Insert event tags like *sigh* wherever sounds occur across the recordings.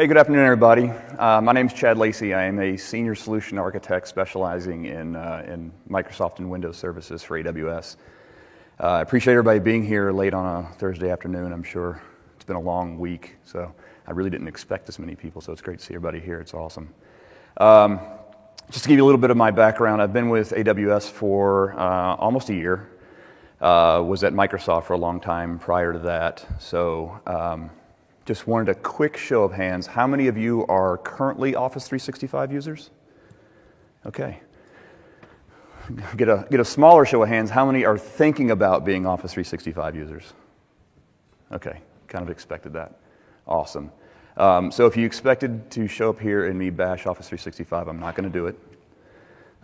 Hey, good afternoon, everybody. Uh, my name is Chad Lacey. I am a senior solution architect specializing in, uh, in Microsoft and Windows services for AWS. Uh, I appreciate everybody being here late on a Thursday afternoon. I'm sure it's been a long week, so I really didn't expect this many people, so it's great to see everybody here. It's awesome. Um, just to give you a little bit of my background, I've been with AWS for uh, almost a year. Uh, was at Microsoft for a long time prior to that, so um, just wanted a quick show of hands. How many of you are currently Office 365 users? Okay. Get a, get a smaller show of hands. How many are thinking about being Office 365 users? Okay, kind of expected that. Awesome. Um, so if you expected to show up here and me bash Office 365, I'm not going to do it.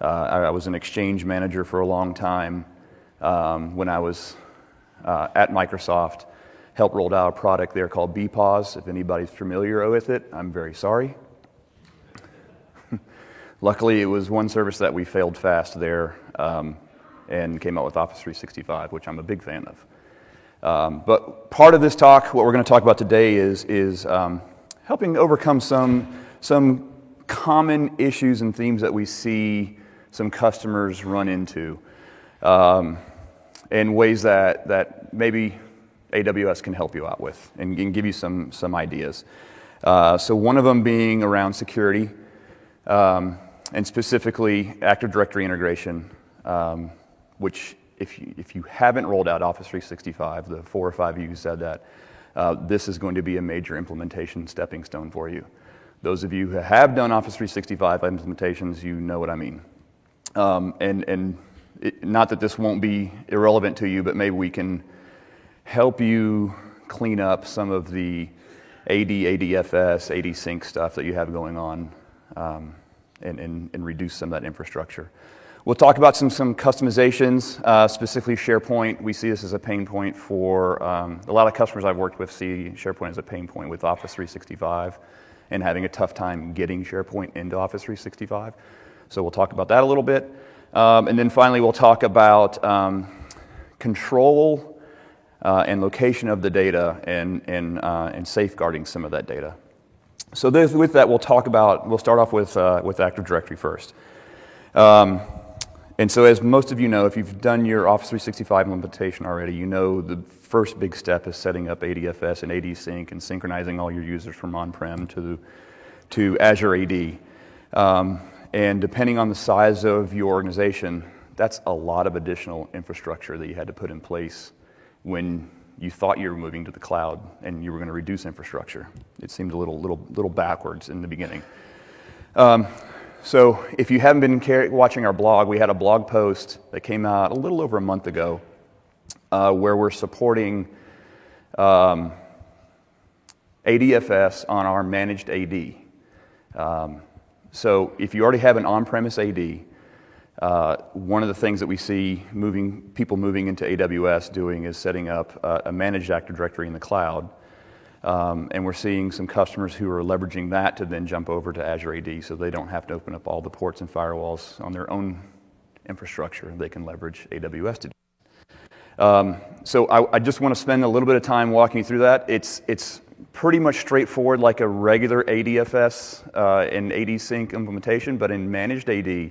Uh, I, I, was an exchange manager for a long time um, when I was uh, at Microsoft helped roll out a product there called BPOS. If anybody's familiar with it, I'm very sorry. *laughs* Luckily, it was one service that we failed fast there um, and came out with Office 365, which I'm a big fan of. Um, but part of this talk, what we're going to talk about today, is, is um, helping overcome some, some common issues and themes that we see some customers run into um, in ways that, that maybe AWS can help you out with and, and give you some, some ideas. Uh, so, one of them being around security, um, and specifically Active Directory integration, um, which, if you, if you haven't rolled out Office 365, the four or five of you who said that, uh, this is going to be a major implementation stepping stone for you. Those of you who have done Office 365 implementations, you know what I mean. Um, and and it, not that this won't be irrelevant to you, but maybe we can help you clean up some of the AD, ADFS, AD sync stuff that you have going on um, and, and, and, reduce some of that infrastructure. We'll talk about some, some customizations, uh, specifically SharePoint. We see this as a pain point for um, a lot of customers I've worked with, see SharePoint as a pain point with Office 365 and having a tough time getting SharePoint into Office 365. So we'll talk about that a little bit. Um, and then finally, we'll talk about um, control uh, and location of the data and, and, uh, and safeguarding some of that data. So this, with that, we'll talk about, we'll start off with, uh, with Active Directory first. Um, and so as most of you know, if you've done your Office 365 implementation already, you know the first big step is setting up ADFS and AD Sync and synchronizing all your users from on-prem to, to Azure AD. Um, and depending on the size of your organization, that's a lot of additional infrastructure that you had to put in place when you thought you were moving to the cloud and you were going to reduce infrastructure. It seemed a little, little, little backwards in the beginning. Um, so, if you haven't been watching our blog, we had a blog post that came out a little over a month ago uh, where we're supporting um, ADFS on our managed AD. Um, so, if you already have an on premise AD, uh, one of the things that we see moving, people moving into AWS doing is setting up uh, a managed Active Directory in the cloud. Um, and we're seeing some customers who are leveraging that to then jump over to Azure AD so they don't have to open up all the ports and firewalls on their own infrastructure. They can leverage AWS to do um, so I, I, just want to spend a little bit of time walking you through that. It's, it's pretty much straightforward like a regular ADFS uh, and AD Sync implementation, but in managed AD,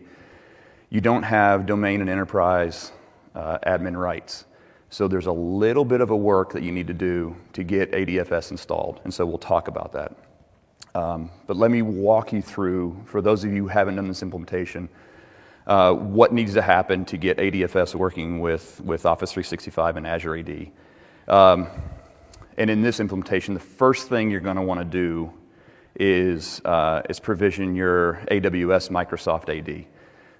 you don't have domain and enterprise uh, admin rights. So there's a little bit of a work that you need to do to get ADFS installed, and so we'll talk about that. Um, but let me walk you through, for those of you who haven't done this implementation, uh, what needs to happen to get ADFS working with, with Office 365 and Azure AD. Um, and in this implementation, the first thing you're going to want to do is, uh, is provision your AWS Microsoft AD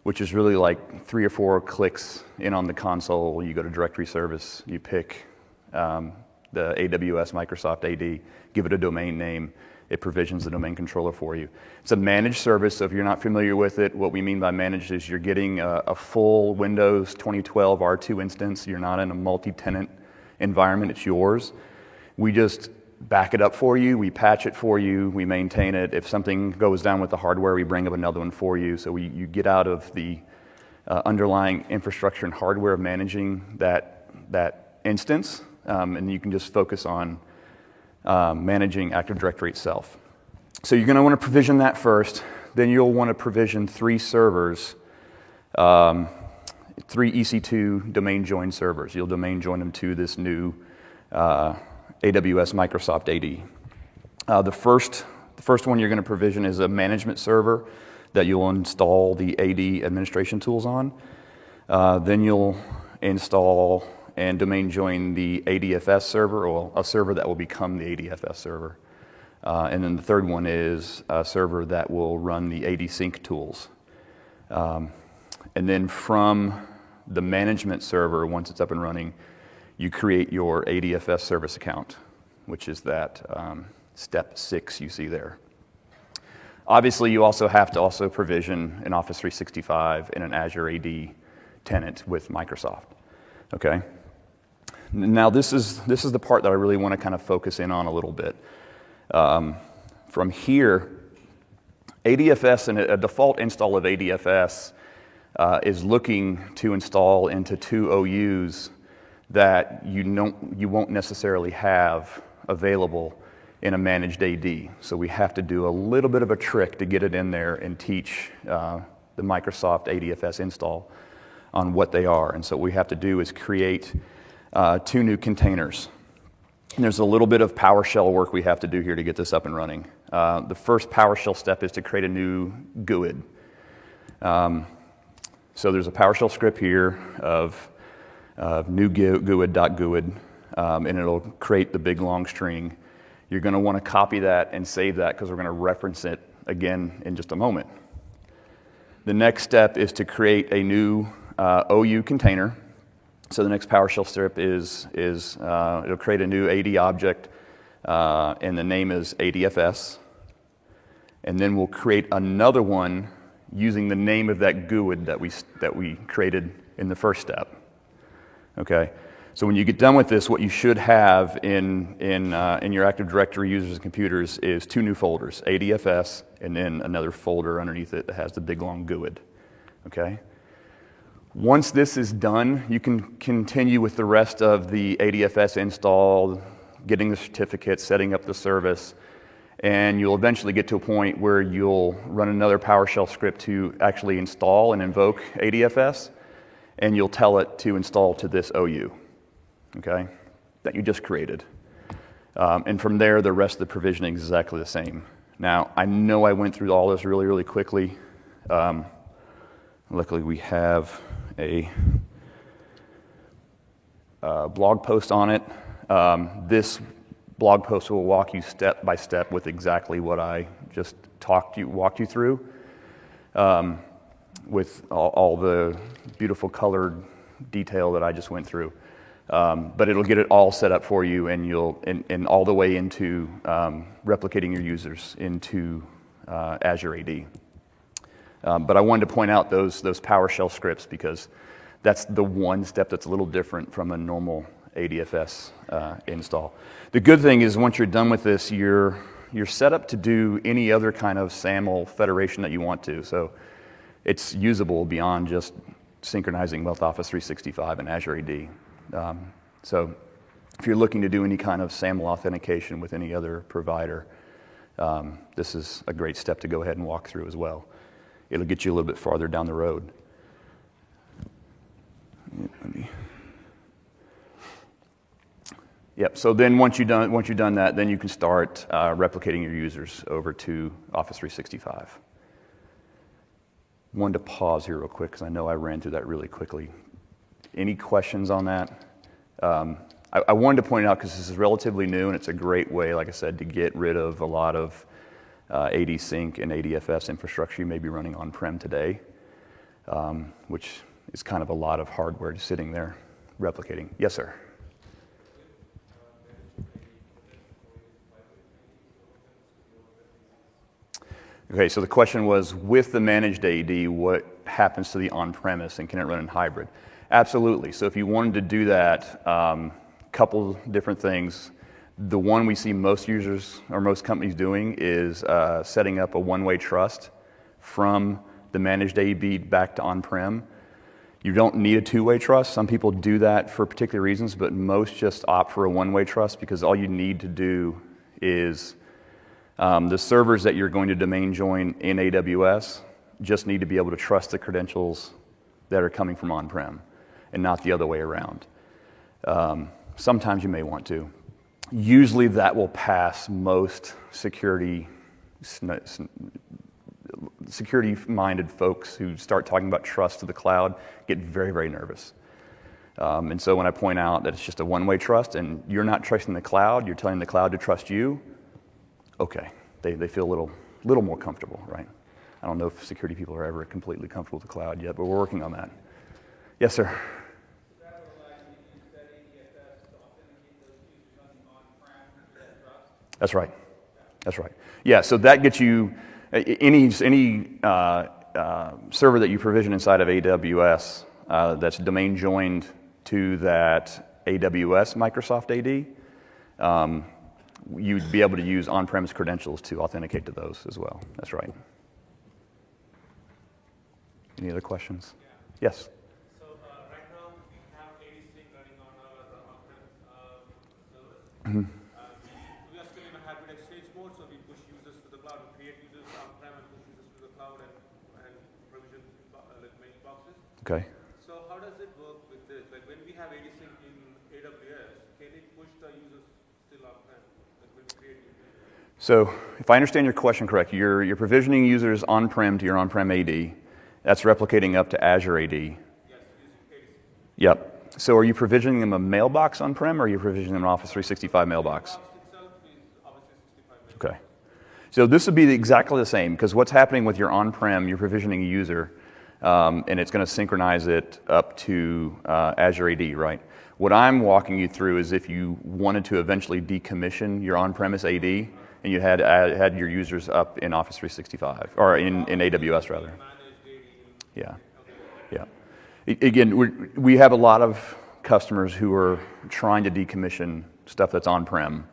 which is really like three or four clicks in on the console. You go to directory service, you pick um, the AWS Microsoft AD, give it a domain name. It provisions the domain controller for you. It's a managed service, so if you're not familiar with it, what we mean by managed is you're getting a, a full Windows 2012 R2 instance. You're not in a multi tenant environment, it's yours. We just back it up for you, we patch it for you, we maintain it. If something goes down with the hardware, we bring up another one for you. So we, you get out of the uh, underlying infrastructure and hardware of managing that, that instance, um, and you can just focus on um, managing Active Directory itself. so you're going to want to provision that first. Then you'll want to provision three servers, um, three EC2 domain join servers. You'll domain join them to this new uh, AWS Microsoft AD. Uh, the first the first one you're going to provision is a management server that you'll install the AD administration tools on. Uh, then you'll install and domain join the ADFS server, or a server that will become the ADFS server. Uh, and then the third one is a server that will run the AD sync tools. Um, and then from the management server, once it's up and running, you create your ADFS service account, which is that um, step six you see there. Obviously, you also have to also provision an Office 365 and an Azure AD tenant with Microsoft. Okay? Now, this is, this is the part that I really want to kind of focus in on a little bit. Um, from here, ADFS and a default install of ADFS uh, is looking to install into two OUs that you, don't, you won't necessarily have available in a managed AD. So we have to do a little bit of a trick to get it in there and teach uh, the Microsoft ADFS install on what they are. And so what we have to do is create uh, two new containers. And there's a little bit of PowerShell work we have to do here to get this up and running. Uh, the first PowerShell step is to create a new GUID. Um, so there's a PowerShell script here of uh, new GUID.GUID, um, and it'll create the big long string. You're going to want to copy that and save that because we're going to reference it again in just a moment. The next step is to create a new uh, OU container. So the next PowerShell script is, is uh, it'll create a new AD object, uh, and the name is ADFS. And then we'll create another one using the name of that GUID that we, that we created in the first step. Okay? So when you get done with this, what you should have in, in, uh, in your Active Directory users and computers is two new folders, ADFS, and then another folder underneath it that has the big long GUID. Okay? Once this is done, you can continue with the rest of the ADFS install, getting the certificate, setting up the service, and you'll eventually get to a point where you'll run another PowerShell script to actually install and invoke ADFS, and you'll tell it to install to this OU, okay, that you just created. Um, and from there, the rest of the provisioning is exactly the same. Now, I know I went through all this really, really quickly. Um, luckily, we have a uh, blog post on it. Um, this blog post will walk you step by step with exactly what I just talked you, walked you through, um, with all, all, the beautiful colored detail that I just went through. Um, but it'll get it all set up for you, and you'll and, and all the way into um, replicating your users into uh, Azure AD. Um, but I wanted to point out those, those PowerShell scripts because that's the one step that's a little different from a normal ADFS uh, install. The good thing is once you're done with this, you're, you're set up to do any other kind of SAML federation that you want to. So it's usable beyond just synchronizing with Office 365 and Azure AD. Um, so if you're looking to do any kind of SAML authentication with any other provider, um, this is a great step to go ahead and walk through as well it'll get you a little bit farther down the road. Yep. So then once you've done once you've done that, then you can start uh, replicating your users over to Office 365. One to pause here real quick because I know I ran through that really quickly. Any questions on that? Um, I, I, wanted to point out because this is relatively new and it's a great way, like I said, to get rid of a lot of uh, AD Sync and ADFS infrastructure you may be running on prem today, um, which is kind of a lot of hardware just sitting there replicating. Yes, sir. Okay, so the question was with the managed AD, what happens to the on premise and can it run in hybrid? Absolutely. So if you wanted to do that, a um, couple different things. The one we see most users or most companies doing is uh, setting up a one way trust from the managed AD back to on prem. You don't need a two way trust. Some people do that for particular reasons, but most just opt for a one way trust because all you need to do is Um, the servers that you're going to domain join in AWS just need to be able to trust the credentials that are coming from on prem and not the other way around. Um, sometimes you may want to. Usually that will pass most security security minded folks who start talking about trust to the cloud get very, very nervous. Um, and so when I point out that it's just a one way trust and you're not trusting the cloud, you're telling the cloud to trust you, okay, they, they feel a little, little more comfortable, right? I don't know if security people are ever completely comfortable with the cloud yet, but we're working on that. Yes, sir. That's right. That's right. Yeah, so that gets you any, any uh, uh, server that you provision inside of AWS uh, that's domain joined to that AWS Microsoft AD, um, you'd be able to use on premise credentials to authenticate to those as well. That's right. Any other questions? Yeah. Yes. So uh, right now we have running on our on-premise uh, servers. Mm-hmm. Uh, we, we, are still in a hybrid exchange mode, so we push users to the cloud, we create users on-prem and push users to the cloud and, and provision uh, like many boxes. Okay. So how does it work with this? Like when we have AD sync in AWS, can it push the users still on-prem? Like when we create users? So if I understand your question correct, you're, you're provisioning users on-prem to your on-prem AD that's replicating up to Azure AD. Yes, Yep. So are you provisioning them a mailbox on prem or are you provisioning them an Office 365 mailbox? Okay. So this would be exactly the same because what's happening with your on prem, you're provisioning a user um, and it's going to synchronize it up to uh, Azure AD, right? What I'm walking you through is if you wanted to eventually decommission your on premise AD and you had, had your users up in Office 365 or in, in AWS rather. Yeah. Yeah. Again, we have a lot of customers who are trying to decommission stuff that's on-prem.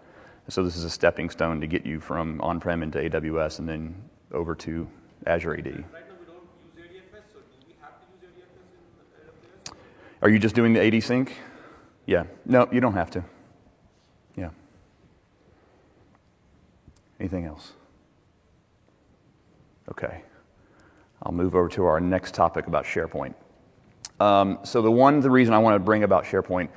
So this is a stepping stone to get you from on-prem into AWS and then over to Azure AD. Are you just doing the AD sync? Yeah. No, you don't have to. Yeah. Anything else? Okay. I'll move over to our next topic about SharePoint. Um, so the one, the reason I want to bring about SharePoint,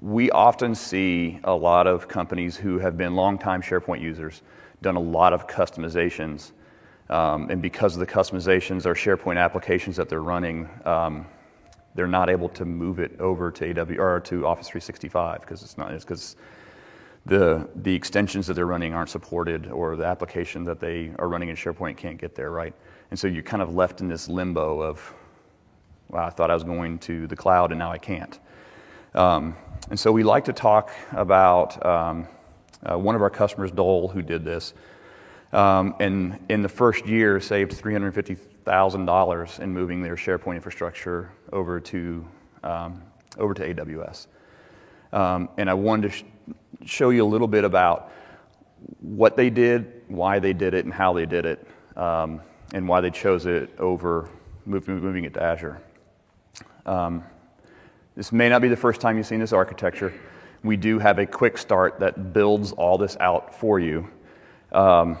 we often see a lot of companies who have been longtime SharePoint users, done a lot of customizations, um, and because of the customizations or SharePoint applications that they're running, um, they're not able to move it over to AW or to Office 365 because it's not because the the extensions that they're running aren't supported or the application that they are running in SharePoint can't get there, right? And so you're kind of left in this limbo of, well, I thought I was going to the cloud and now I can't. Um, and so we like to talk about um, uh, one of our customers, Dole, who did this. Um, and in the first year, saved $350,000 in moving their SharePoint infrastructure over to, um, over to AWS. Um, and I wanted to sh- show you a little bit about what they did, why they did it, and how they did it. Um, and why they chose it over moving, moving it to Azure. Um, this may not be the first time you've seen this architecture. We do have a quick start that builds all this out for you. Um,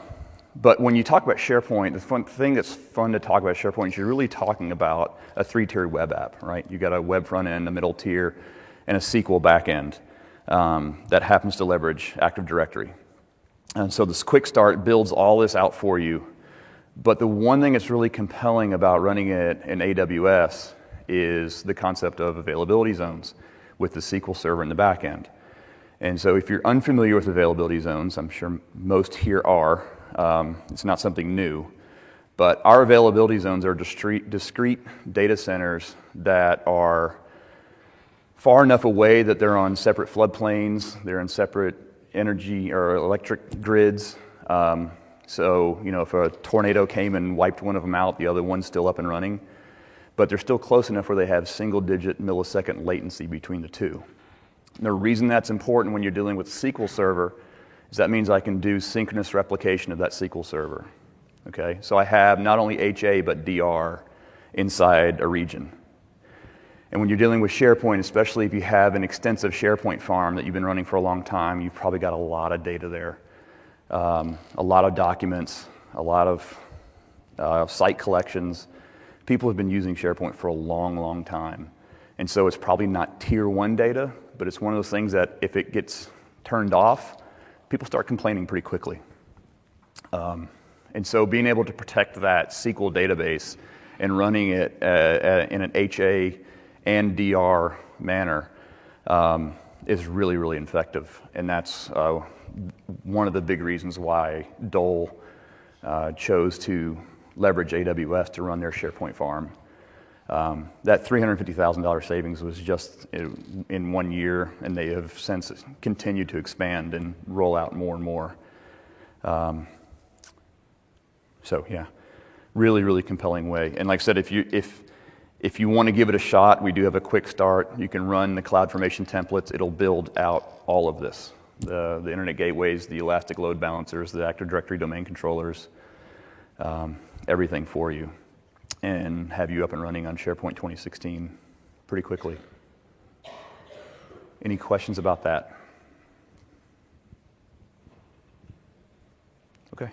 but when you talk about SharePoint, the fun thing that's fun to talk about SharePoint is you're really talking about a three-tiered web app, right? You've got a web front end, a middle tier, and a SQL backend um, that happens to leverage Active Directory. And so this quick start builds all this out for you but the one thing that's really compelling about running it in AWS is the concept of availability zones with the SQL server in the back end. And so, if you're unfamiliar with availability zones, I'm sure most here are, um, it's not something new. But our availability zones are discrete, discrete data centers that are far enough away that they're on separate floodplains, they're in separate energy or electric grids. Um, so, you know, if a tornado came and wiped one of them out, the other one's still up and running. But they're still close enough where they have single digit millisecond latency between the two. And the reason that's important when you're dealing with SQL Server is that means I can do synchronous replication of that SQL Server. Okay? So I have not only HA but DR inside a region. And when you're dealing with SharePoint, especially if you have an extensive SharePoint farm that you've been running for a long time, you've probably got a lot of data there. um, a lot of documents, a lot of uh, site collections. People have been using SharePoint for a long, long time. And so it's probably not tier one data, but it's one of those things that if it gets turned off, people start complaining pretty quickly. Um, and so being able to protect that SQL database and running it uh, uh in an HA and DR manner um, is really, really effective. And that's uh, one of the big reasons why Dole uh, chose to leverage AWS to run their SharePoint farm. Um, that $350,000 savings was just in, one year, and they have since continued to expand and roll out more and more. Um, so, yeah, really, really compelling way. And like I said, if you, if, if you want to give it a shot, we do have a quick start. You can run the CloudFormation templates, it'll build out all of this the, the internet gateways, the elastic load balancers, the Active Directory domain controllers, um, everything for you, and have you up and running on SharePoint 2016 pretty quickly. Any questions about that? Okay.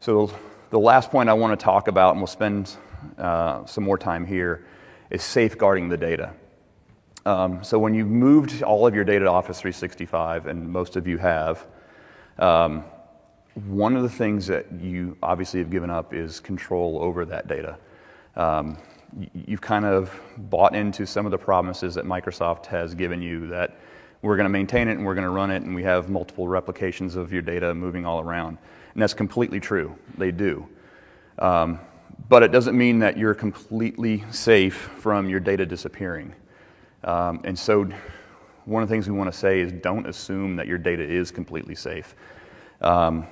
So, the last point I want to talk about, and we'll spend uh, some more time here, is safeguarding the data. Um, so when you've moved all of your data to Office 365, and most of you have, um, one of the things that you obviously have given up is control over that data. Um, you've kind of bought into some of the promises that Microsoft has given you that we're going to maintain it and we're going to run it, and we have multiple replications of your data moving all around. And that's completely true. They do. Um, but it doesn't mean that you're completely safe from your data disappearing. Um, and so, one of the things we want to say is don't assume that your data is completely safe. Um,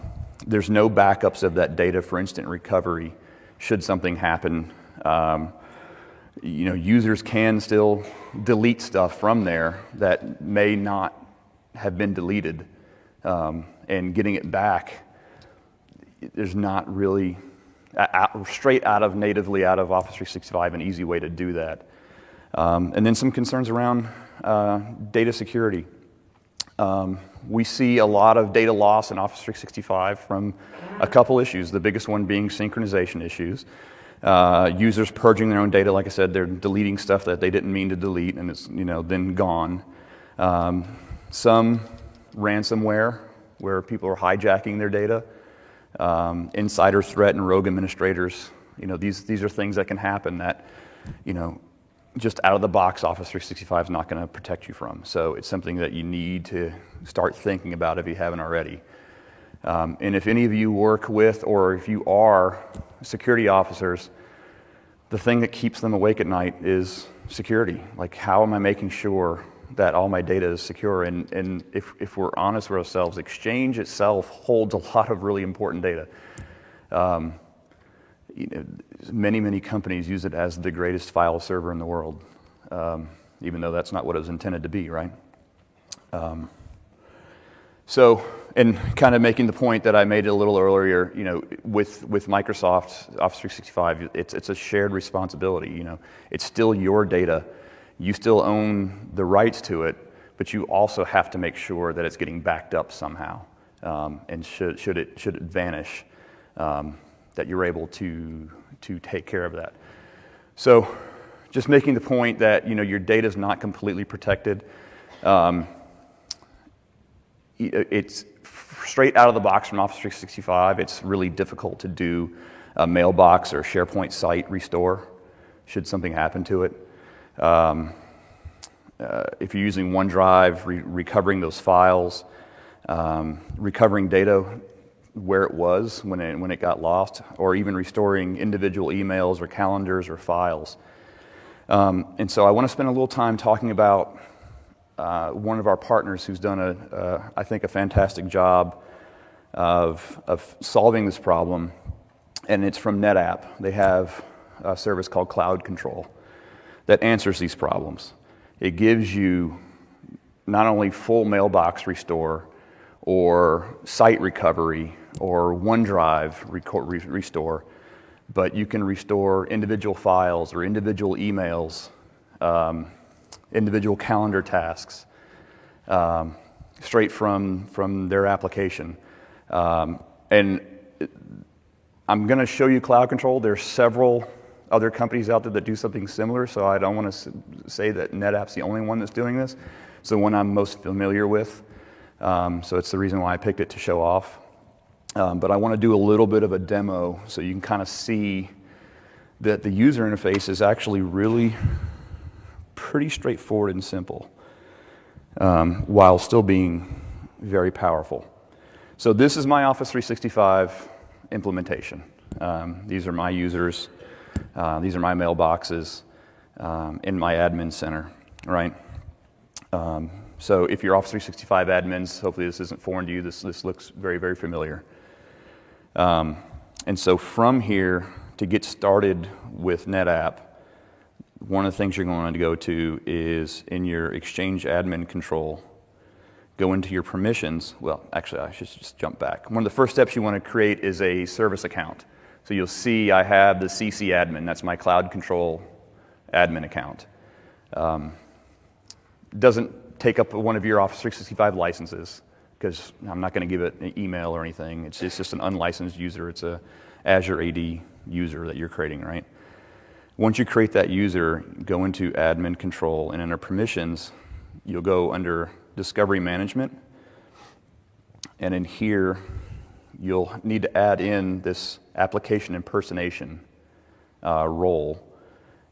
there's no backups of that data for instant recovery should something happen. Um, you know, users can still delete stuff from there that may not have been deleted, um, and getting it back, there's not really straight out of natively out of Office 365 an easy way to do that. Um, and then some concerns around uh, data security. Um, we see a lot of data loss in Office 365 from a couple issues, the biggest one being synchronization issues. Uh, users purging their own data, like I said, they're deleting stuff that they didn't mean to delete and it's you know, then gone. Um, some ransomware, where people are hijacking their data. Um, insider threat and rogue administrators. You know, these, these are things that can happen that, you know, just out of the box, Office 365 is not going to protect you from. So it's something that you need to start thinking about if you haven't already. Um, and if any of you work with, or if you are security officers, the thing that keeps them awake at night is security. Like, how am I making sure that all my data is secure? And, and if, if we're honest with ourselves, Exchange itself holds a lot of really important data. Um, you know, many, many companies use it as the greatest file server in the world, um, even though that's not what it was intended to be, right? Um, so, and kind of making the point that I made a little earlier, you know, with, with Microsoft Office 365, it's, it's a shared responsibility. You know, it's still your data. You still own the rights to it, but you also have to make sure that it's getting backed up somehow. Um, and should, should, it, should it vanish, um, that you're able to, to take care of that. So, just making the point that you know your data is not completely protected. Um, it's straight out of the box from Office 365. It's really difficult to do a mailbox or SharePoint site restore should something happen to it. Um, uh, if you're using OneDrive, re- recovering those files, um, recovering data where it was when it, when it got lost, or even restoring individual emails or calendars or files. Um, and so I want to spend a little time talking about uh, one of our partners who's done, a, uh, I think, a fantastic job of, of solving this problem, and it's from NetApp. They have a service called Cloud Control that answers these problems. It gives you not only full mailbox restore or site recovery or OneDrive restore, but you can restore individual files or individual emails, um, individual calendar tasks, um, straight from, from their application. Um, and I'm going to show you cloud control. There's several other companies out there that do something similar, so I don't want to say that NetApp's the only one that's doing this. It's the one I'm most familiar with, um, so it's the reason why I picked it to show off. Um, but I want to do a little bit of a demo so you can kind of see that the user interface is actually really pretty straightforward and simple um, while still being very powerful. So this is my Office 365 implementation. Um, these are my users. Uh, these are my mailboxes um, in my admin center, right? Um, so if you're Office 365 admins, hopefully this isn't foreign to you. This, this looks very, very familiar. Um, and so from here, to get started with NetApp, one of the things you're going to go to is in your Exchange admin control, go into your permissions. Well, actually, I should just jump back. One of the first steps you want to create is a service account. So you'll see I have the CC admin, that's my cloud control admin account. Um, doesn't take up one of your Office 365 licenses because I'm not going to give it an email or anything. It's, it's just an unlicensed user. It's a Azure AD user that you're creating, right? Once you create that user, go into admin control and under permissions, you'll go under discovery management. And in here, you'll need to add in this application impersonation uh, role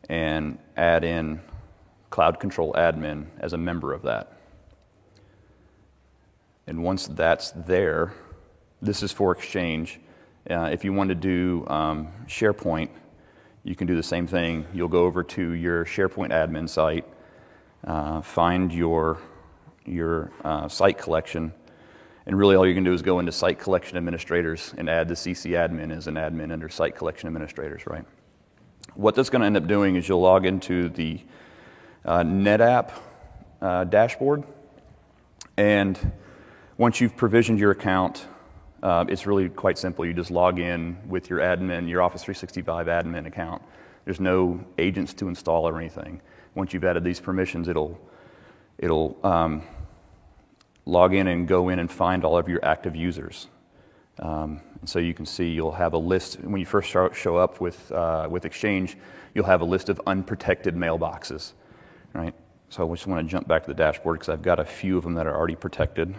and add in cloud control admin as a member of that. And once that's there, this is for Exchange. Uh, if you want to do um, SharePoint, you can do the same thing. You'll go over to your SharePoint admin site, uh, find your, your uh, site collection, and really all you can do is go into Site Collection Administrators and add the CC admin as an admin under Site Collection Administrators, right? What that's going to end up doing is you'll log into the uh, NetApp uh, dashboard, and once you've provisioned your account, uh, it's really quite simple. You just log in with your admin, your Office 365 admin account. There's no agents to install or anything. Once you've added these permissions, it'll, it'll um, log in and go in and find all of your active users. Um, and so you can see you'll have a list, when you first show, up with, uh, with Exchange, you'll have a list of unprotected mailboxes, right? So I just want to jump back to the dashboard because I've got a few of them that are already protected.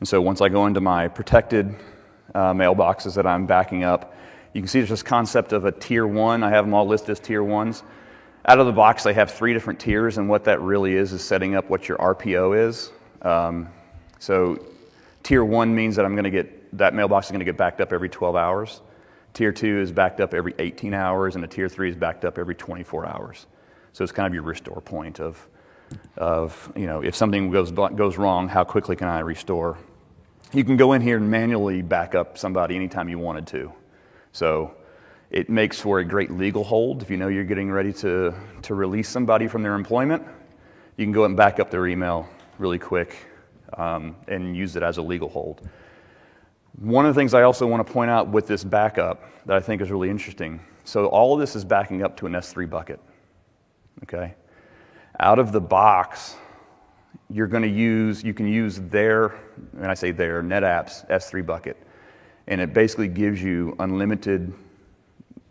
And so once I go into my protected uh, mailboxes that I'm backing up, you can see there's this concept of a tier one. I have them all listed as tier ones. Out of the box, they have three different tiers, and what that really is is setting up what your RPO is. Um, so tier one means that I'm going to get that mailbox is going to get backed up every 12 hours. Tier two is backed up every 18 hours, and a tier three is backed up every 24 hours. So it's kind of your restore point of of, you know, if something goes, goes wrong, how quickly can I restore? You can go in here and manually back up somebody anytime you wanted to. So it makes for a great legal hold. If you know you're getting ready to, to release somebody from their employment, you can go and back up their email really quick um, and use it as a legal hold. One of the things I also want to point out with this backup that I think is really interesting so, all of this is backing up to an S3 bucket. Okay? out of the box, you're going to use, you can use their, and I say their, NetApp's S3 bucket. And it basically gives you unlimited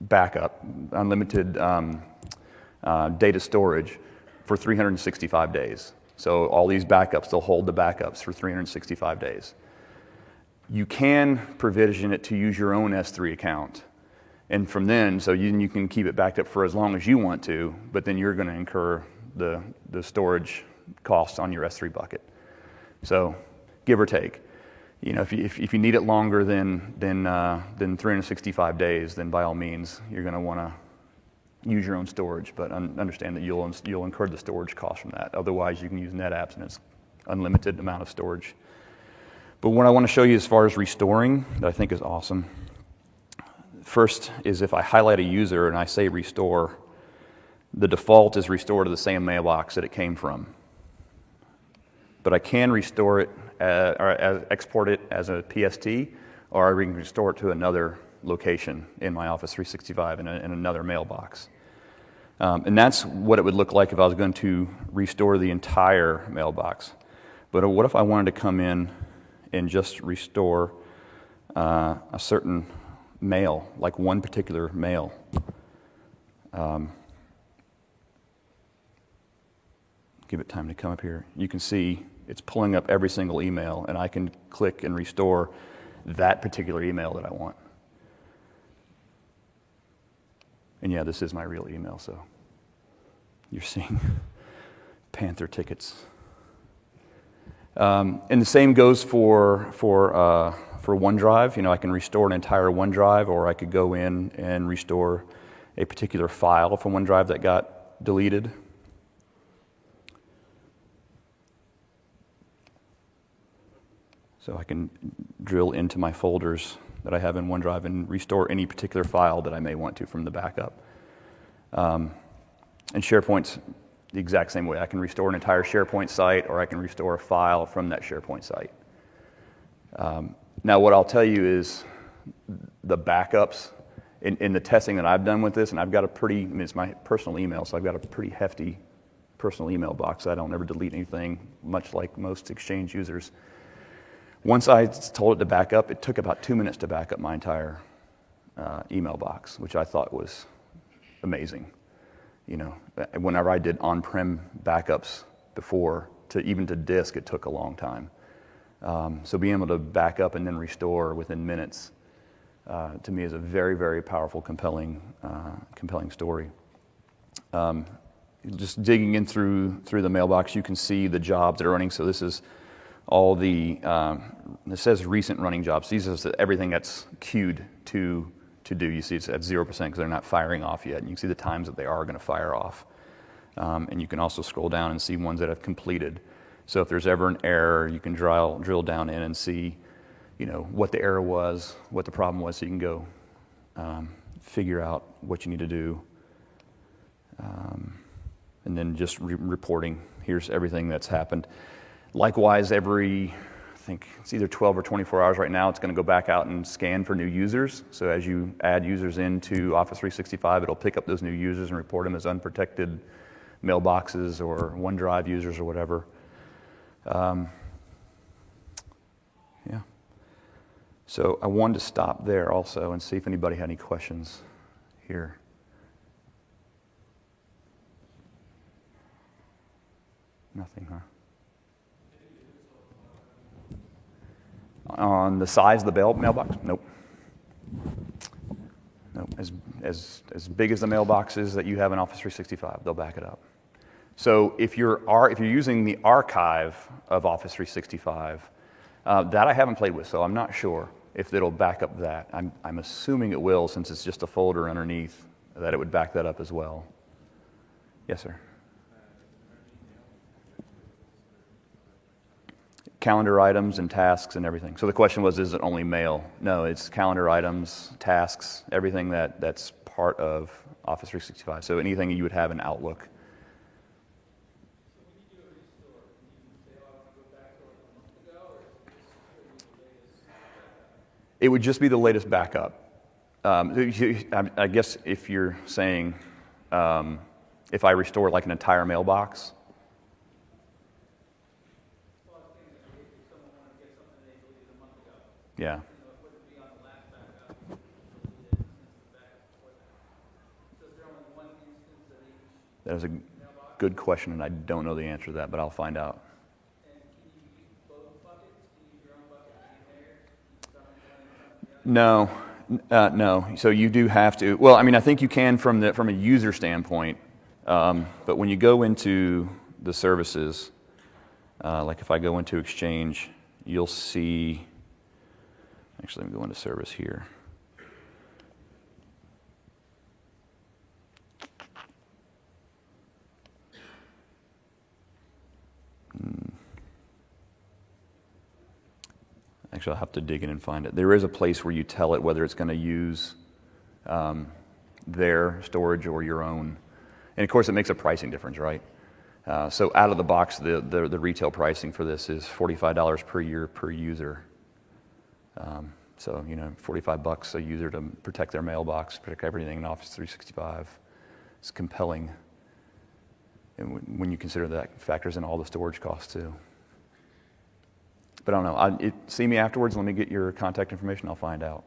backup, unlimited um, uh, data storage for 365 days. So all these backups, they'll hold the backups for 365 days. You can provision it to use your own S3 account. And from then, so you, you can keep it backed up for as long as you want to, but then you're going to incur the, the storage costs on your S3 bucket. So, give or take. You know, if you, if, if you need it longer than, than, uh, than 365 days, then by all means, you're going to want to use your own storage, but un- understand that you'll, you'll incur the storage cost from that. Otherwise, you can use NetApps and it's unlimited amount of storage. But what I want to show you as far as restoring that I think is awesome. First is if I highlight a user and I say restore, the default is restore to the same mailbox that it came from. But I can restore it uh, or uh, export it as a PST, or I can restore it to another location in my Office 365 in, a, in another mailbox. Um, and that's what it would look like if I was going to restore the entire mailbox. But what if I wanted to come in and just restore uh, a certain mail, like one particular mail? Um, give it time to come up here. You can see it's pulling up every single email, and I can click and restore that particular email that I want. And yeah, this is my real email, so you're seeing *laughs* Panther tickets. Um, and the same goes for, for, uh, for OneDrive. You know, I can restore an entire OneDrive, or I could go in and restore a particular file from OneDrive that got deleted. So I can drill into my folders that I have in OneDrive and restore any particular file that I may want to from the backup. Um, and SharePoint's the exact same way. I can restore an entire SharePoint site or I can restore a file from that SharePoint site. Um, now, what I'll tell you is the backups in, in, the testing that I've done with this, and I've got a pretty, I mean, it's my personal email, so I've got a pretty hefty personal email box. I don't ever delete anything, much like most Exchange users. Once I told it to back up, it took about two minutes to back up my entire uh, email box, which I thought was amazing. You know, whenever I did on-prem backups before, to even to disk, it took a long time. Um, so being able to back up and then restore within minutes, uh, to me, is a very, very powerful, compelling, uh, compelling story. Um, just digging in through through the mailbox, you can see the jobs that are running. So this is all the, um, it says recent running jobs. These are everything that's queued to, to do. You see it's at 0% because they're not firing off yet. And you can see the times that they are going to fire off. Um, and you can also scroll down and see ones that have completed. So if there's ever an error, you can drill, drill down in and see, you know, what the error was, what the problem was, so you can go um, figure out what you need to do. Um, and then just re- reporting, here's everything that's happened. Likewise, every, I think it's either 12 or 24 hours right now, it's going to go back out and scan for new users. So as you add users into Office 365, it'll pick up those new users and report them as unprotected mailboxes or OneDrive users or whatever. Um, yeah. So I wanted to stop there also and see if anybody had any questions here. Nothing, huh? On the size of the bail mailbox? Nope. Nope. As, as, as big as the mailbox is that you have in Office 365, they'll back it up. So if you're, if you're using the archive of Office 365, uh, that I haven't played with, so I'm not sure if it'll back up that. I'm, I'm assuming it will, since it's just a folder underneath, that it would back that up as well. Yes, sir. Calendar items and tasks and everything. So the question was, is it only mail? No, it's calendar items, tasks, everything that, that's part of Office 365. So anything you would have in Outlook. It would just be the latest backup. Um, I guess if you're saying, um, if I restore like an entire mailbox, Yeah. That is a good question, and I don't know the answer to that, but I'll find out. No, uh, no. So you do have to. Well, I mean, I think you can from the from a user standpoint, um, but when you go into the services, uh, like if I go into Exchange, you'll see Actually, let me go into service here. Hmm. Actually, I'll have to dig in and find it. There is a place where you tell it whether it's going to use um, their storage or your own. And of course, it makes a pricing difference, right? Uh, so out of the box, the, the, the, retail pricing for this is $45 per year per user. Um, so, you know, 45 bucks a user to protect their mailbox, protect everything in Office 365. it's compelling. And when- when you consider that factors in all the storage costs too. But I don't know. I, it, see me afterwards. Let me get your contact information. I'll find out.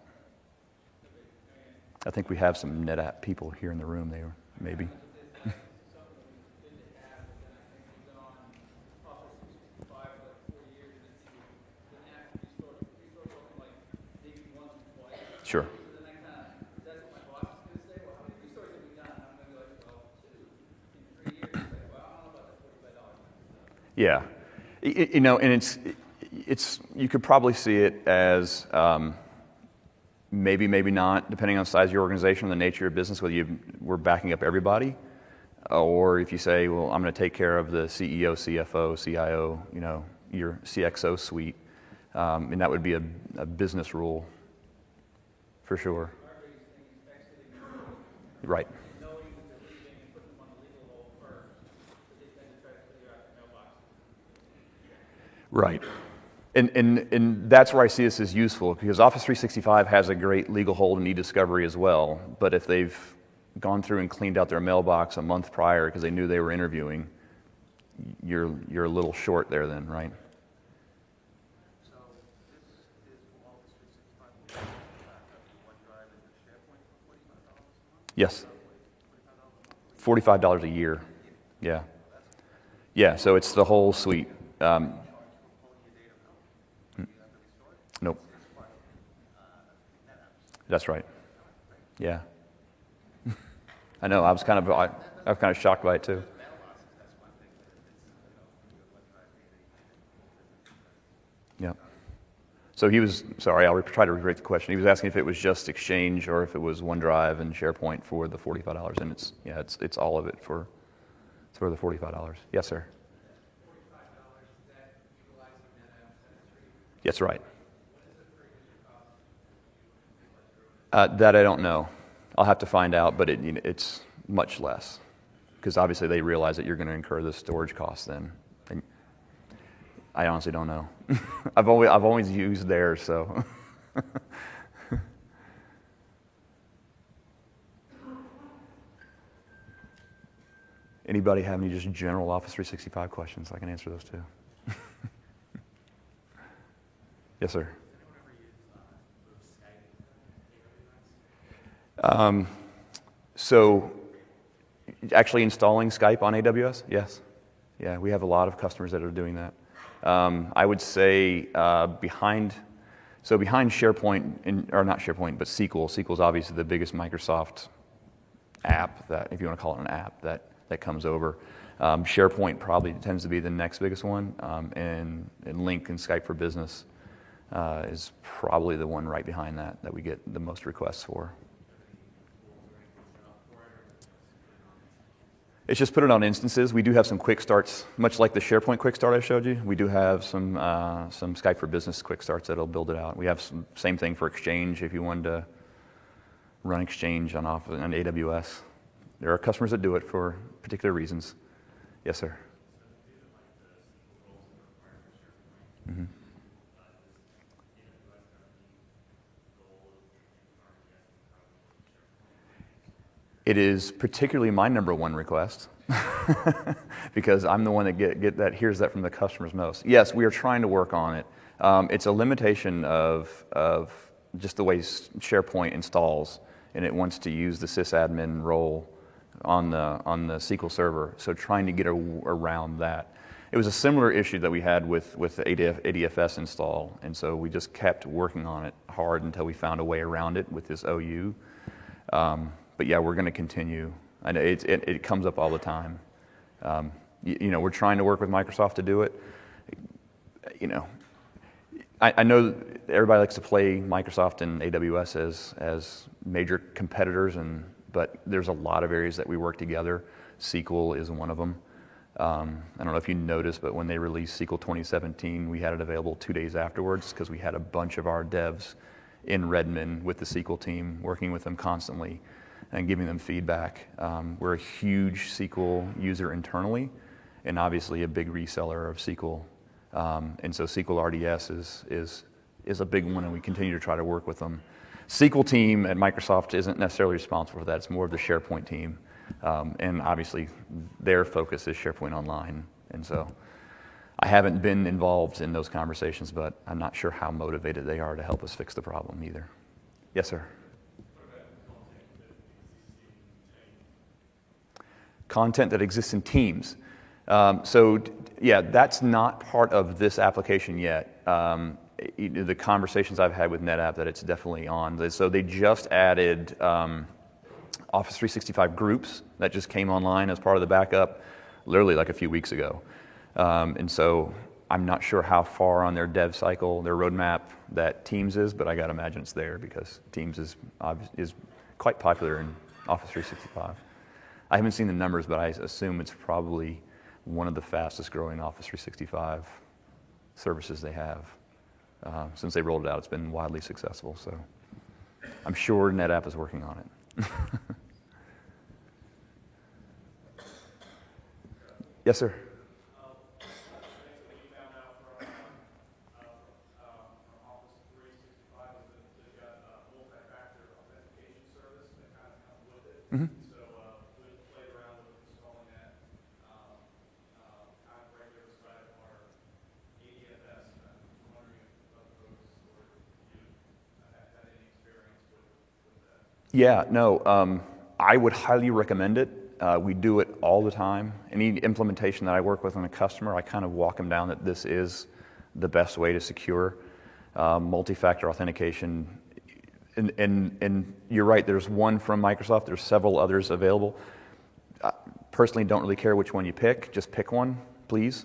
I think we have some NetApp people here in the room. There, maybe. Sure. Yeah, you know, and it's it's you could probably see it as um, maybe, maybe not, depending on the size of your organization, the nature of business, whether you we're backing up everybody, or if you say, well, I'm going to take care of the CEO, CFO, CIO, you know, your CXO suite, um, and that would be a, a business rule, for sure. Right. Right. And, and, and that's where I see this as useful because Office 365 has a great legal hold and e-discovery as well. But if they've gone through and cleaned out their mailbox a month prior because they knew they were interviewing, you're, you're a little short there then, right? So this is for Office 365 backup to OneDrive and the SharePoint for $45 a month? Yes. $45 a year. Yeah. Yeah, so it's the whole suite. Um, nope. That's right. Yeah. *laughs* I know. I was kind of I, I was kind of shocked by it too. Yeah. So he was sorry. I'll try to repeat the question. He was asking if it was just Exchange or if it was OneDrive and SharePoint for the forty-five dollars, and it's yeah, it's it's all of it for it's for the forty-five dollars. Yes, sir. That's right. Uh, that I don't know. I'll have to find out, but it, it's much less because obviously they realize that you're going to incur the storage costs then. I honestly don't know. *laughs* I've always I've always used theirs, so. *laughs* Anybody have any just general Office 365 questions? I can answer those too. *laughs* yes, sir. Um, so, actually installing Skype on AWS? Yes. Yeah, we have a lot of customers that are doing that. Um, I would say uh, behind, so behind SharePoint, in, or not SharePoint, but SQL. SQL is obviously the biggest Microsoft app that, if you want to call it an app, that, that comes over. Um, SharePoint probably tends to be the next biggest one, um, and, and Lync and Skype for Business uh, is probably the one right behind that that we get the most requests for. It's just put it on instances. We do have some quick starts, much like the SharePoint quick start I showed you. We do have some uh, some Skype for Business quick starts that'll build it out. We have some same thing for Exchange if you wanted to run Exchange on off on AWS. There are customers that do it for particular reasons. Yes, sir. It is particularly my number one request *laughs* because I'm the one that get, get that hears that from the customers most. Yes, we are trying to work on it. Um, it's a limitation of, of just the way SharePoint installs, and it wants to use the sysadmin role on the, on the SQL Server. So trying to get a, around that. It was a similar issue that we had with, with the ADF, ADFS install, and so we just kept working on it hard until we found a way around it with this OU. Um, but yeah, we're going to continue. I know it, it, comes up all the time. Um, you, you, know, we're trying to work with Microsoft to do it. You know, I, I, know everybody likes to play Microsoft and AWS as, as major competitors, and, but there's a lot of areas that we work together. SQL is one of them. Um, I don't know if you noticed, but when they released SQL 2017, we had it available two days afterwards because we had a bunch of our devs in Redmond with the SQL team, working with them constantly and giving them feedback. Um, we're a huge SQL user internally, and obviously a big reseller of SQL. Um, and so SQL RDS is, is, is a big one, and we continue to try to work with them. SQL team at Microsoft isn't necessarily responsible for that. It's more of the SharePoint team. Um, and obviously, their focus is SharePoint Online. And so I haven't been involved in those conversations, but I'm not sure how motivated they are to help us fix the problem either. Yes, sir. Content that exists in Teams. Um, so, yeah, that's not part of this application yet. Um, the conversations I've had with NetApp that it's definitely on. So they just added um, Office 365 groups that just came online as part of the backup, literally like a few weeks ago. Um, and so I'm not sure how far on their dev cycle, their roadmap that Teams is, but I got to imagine it's there because Teams is, is quite popular in Office 365. I haven't seen the numbers, but I assume it's probably one of the fastest growing Office 365 services they have. Uh, since they rolled it out, it's been widely successful. So I'm sure NetApp is working on it. *laughs* yes, sir. Mm-hmm. So uh, we played around with installing that. Um, uh, kind of regular side of our ADFS. I'm wondering if those or you have had any experience with, with that. Yeah, no. Um, I would highly recommend it. Uh, we do it all the time. Any implementation that I work with on a customer, I kind of walk them down that this is the best way to secure. Uh, multi-factor authentication and, and, and you're right, there's one from Microsoft, there's several others available. I personally don't really care which one you pick, just pick one, please.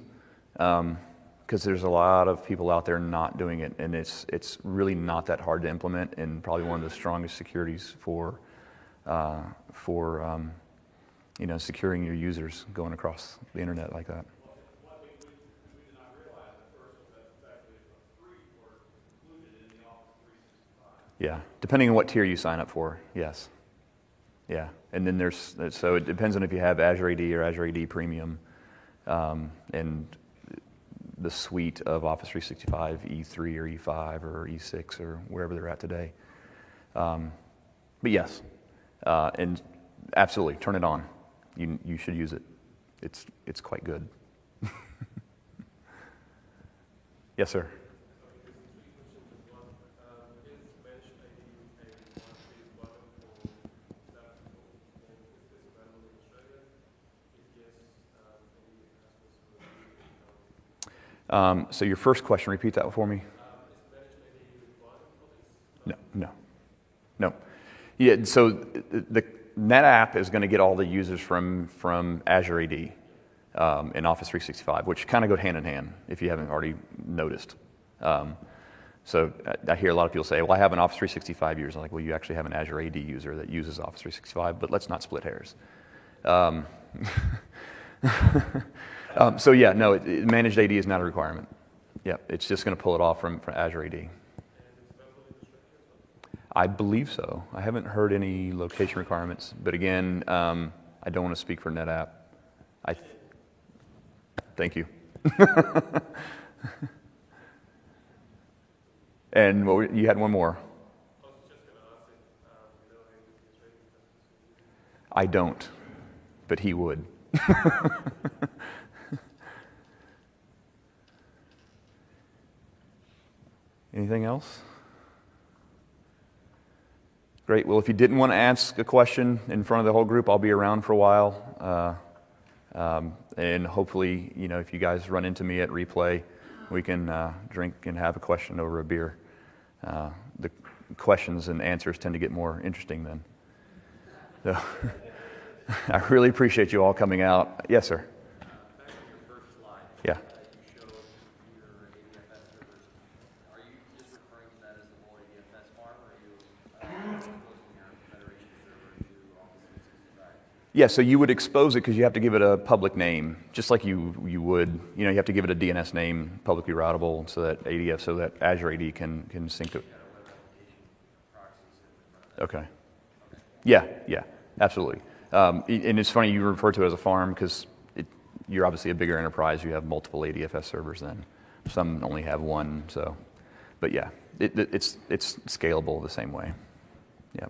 Because there's a lot of people out there not doing it, and it's, it's really not that hard to implement, and probably one of the strongest securities for, uh, for um, you know, securing your users going across the internet like that. Yeah, depending on what tier you sign up for, yes. Yeah, and then there's, so it depends on if you have Azure AD or Azure AD Premium um, and the suite of Office 365 E3 or E5 or E6 or wherever they're at today. Um, but yes, uh, and absolutely, turn it on. You, you should use it. It's, it's quite good. *laughs* yes, sir. Um, so your first question, repeat that for me. No, no, no. Yeah, so the NetApp is going to get all the users from, from Azure AD um, in Office 365, which kind of go hand in hand if you haven't already noticed. Um, so I hear a lot of people say, well, I have an Office 365 user. I'm like, well, you actually have an Azure AD user that uses Office 365, but let's not split hairs. Um, *laughs* Um, so yeah, no, it, it, managed AD is not a requirement. Yeah, it's just going to pull it off from, from Azure AD. I believe so. I haven't heard any location requirements, but again, um, I don't want to speak for NetApp. I th- thank you. *laughs* and you had one more. I don't, but he would. *laughs* Anything else? Great. Well, if you didn't want to ask a question in front of the whole group, I'll be around for a while. Uh, um, and hopefully, you know, if you guys run into me at re:Play, we can uh, drink and have a question over a beer. Uh, the questions and answers tend to get more interesting then. So, *laughs* I really appreciate you all coming out. Yes, sir. Yeah. Yeah, so you would expose it because you have to give it a public name, just like you, you would, you know, you have to give it a DNS name, publicly routable, so that ADF, so that Azure AD can, can sync it. Okay. Yeah, yeah, absolutely. Um, and it's funny you refer to it as a farm because you're obviously a bigger enterprise. You have multiple ADFS servers then. Some only have one, so. But yeah, it, it's, it's scalable the same way. Yeah.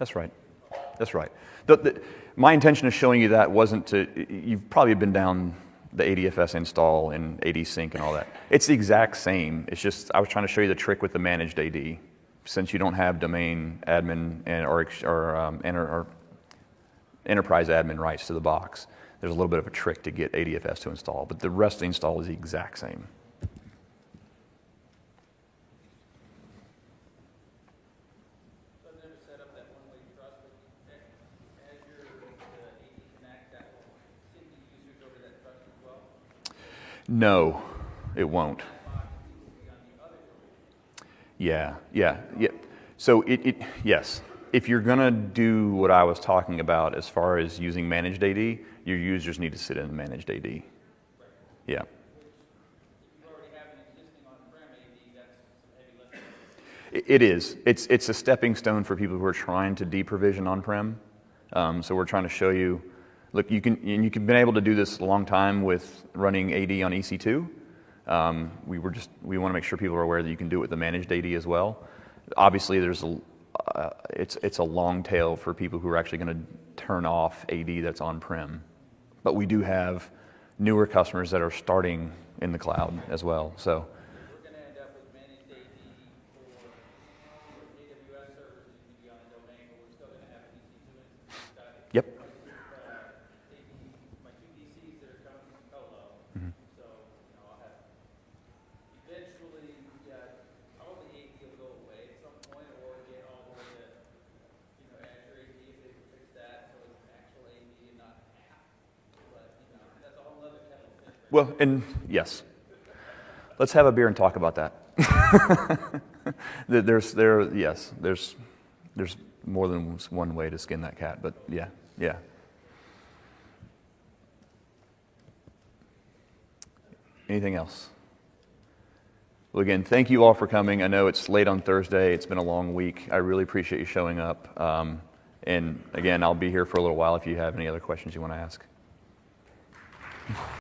That's right. That's right. The, the, my intention of showing you that wasn't to, you've probably been down the ADFS install and AD Sync and all that. It's the exact same. It's just, I was trying to show you the trick with the managed AD. Since you don't have domain admin and, or, or, um, enter, or enterprise admin rights to the box, there's a little bit of a trick to get ADFS to install, but the rest of the install is the exact same. So I've never set up that one-way trust, but Azure, uh, AD Connect, that will send the users over that trust as well? No, it won't. Yeah, yeah, yeah. So it, it yes. If you're gonna do what I was talking about as far as using managed AD, your users need to sit in managed AD. Yeah. It is. It's, it's a stepping stone for people who are trying to deprovision on-prem. Um, so we're trying to show you, look, you can, and you can been able to do this a long time with running AD on EC2. Um, we were just, we want to make sure people are aware that you can do it with the managed AD as well. Obviously, there's a, uh, it's, it's a long tail for people who are actually going to turn off AD that's on-prem. But we do have newer customers that are starting in the cloud as well. So, We're gonna end up with managed AD for for AWS servers, you can be on a domain, but we're still gonna have an EC2 instance. Got it. yep. Uh, AD, my two DCs that are coming from Colo, Mm-hmm. so, you know, I'll have, eventually, yeah, probably AD will go away at some point, or get all the way to, you know, Azure AD if they can fix that, so it's an actual AD and not an app. But, you know, that's a whole other kettle of fish. right? Well, and yes, let's have a beer and talk about that. *laughs* There's there yes, there's there's more than one way to skin that cat, but yeah, yeah. Anything else? Well, again, thank you all for coming. I know it's late on Thursday. It's been a long week. I really appreciate you showing up. Um, and again, I'll be here for a little while if you have any other questions you want to ask.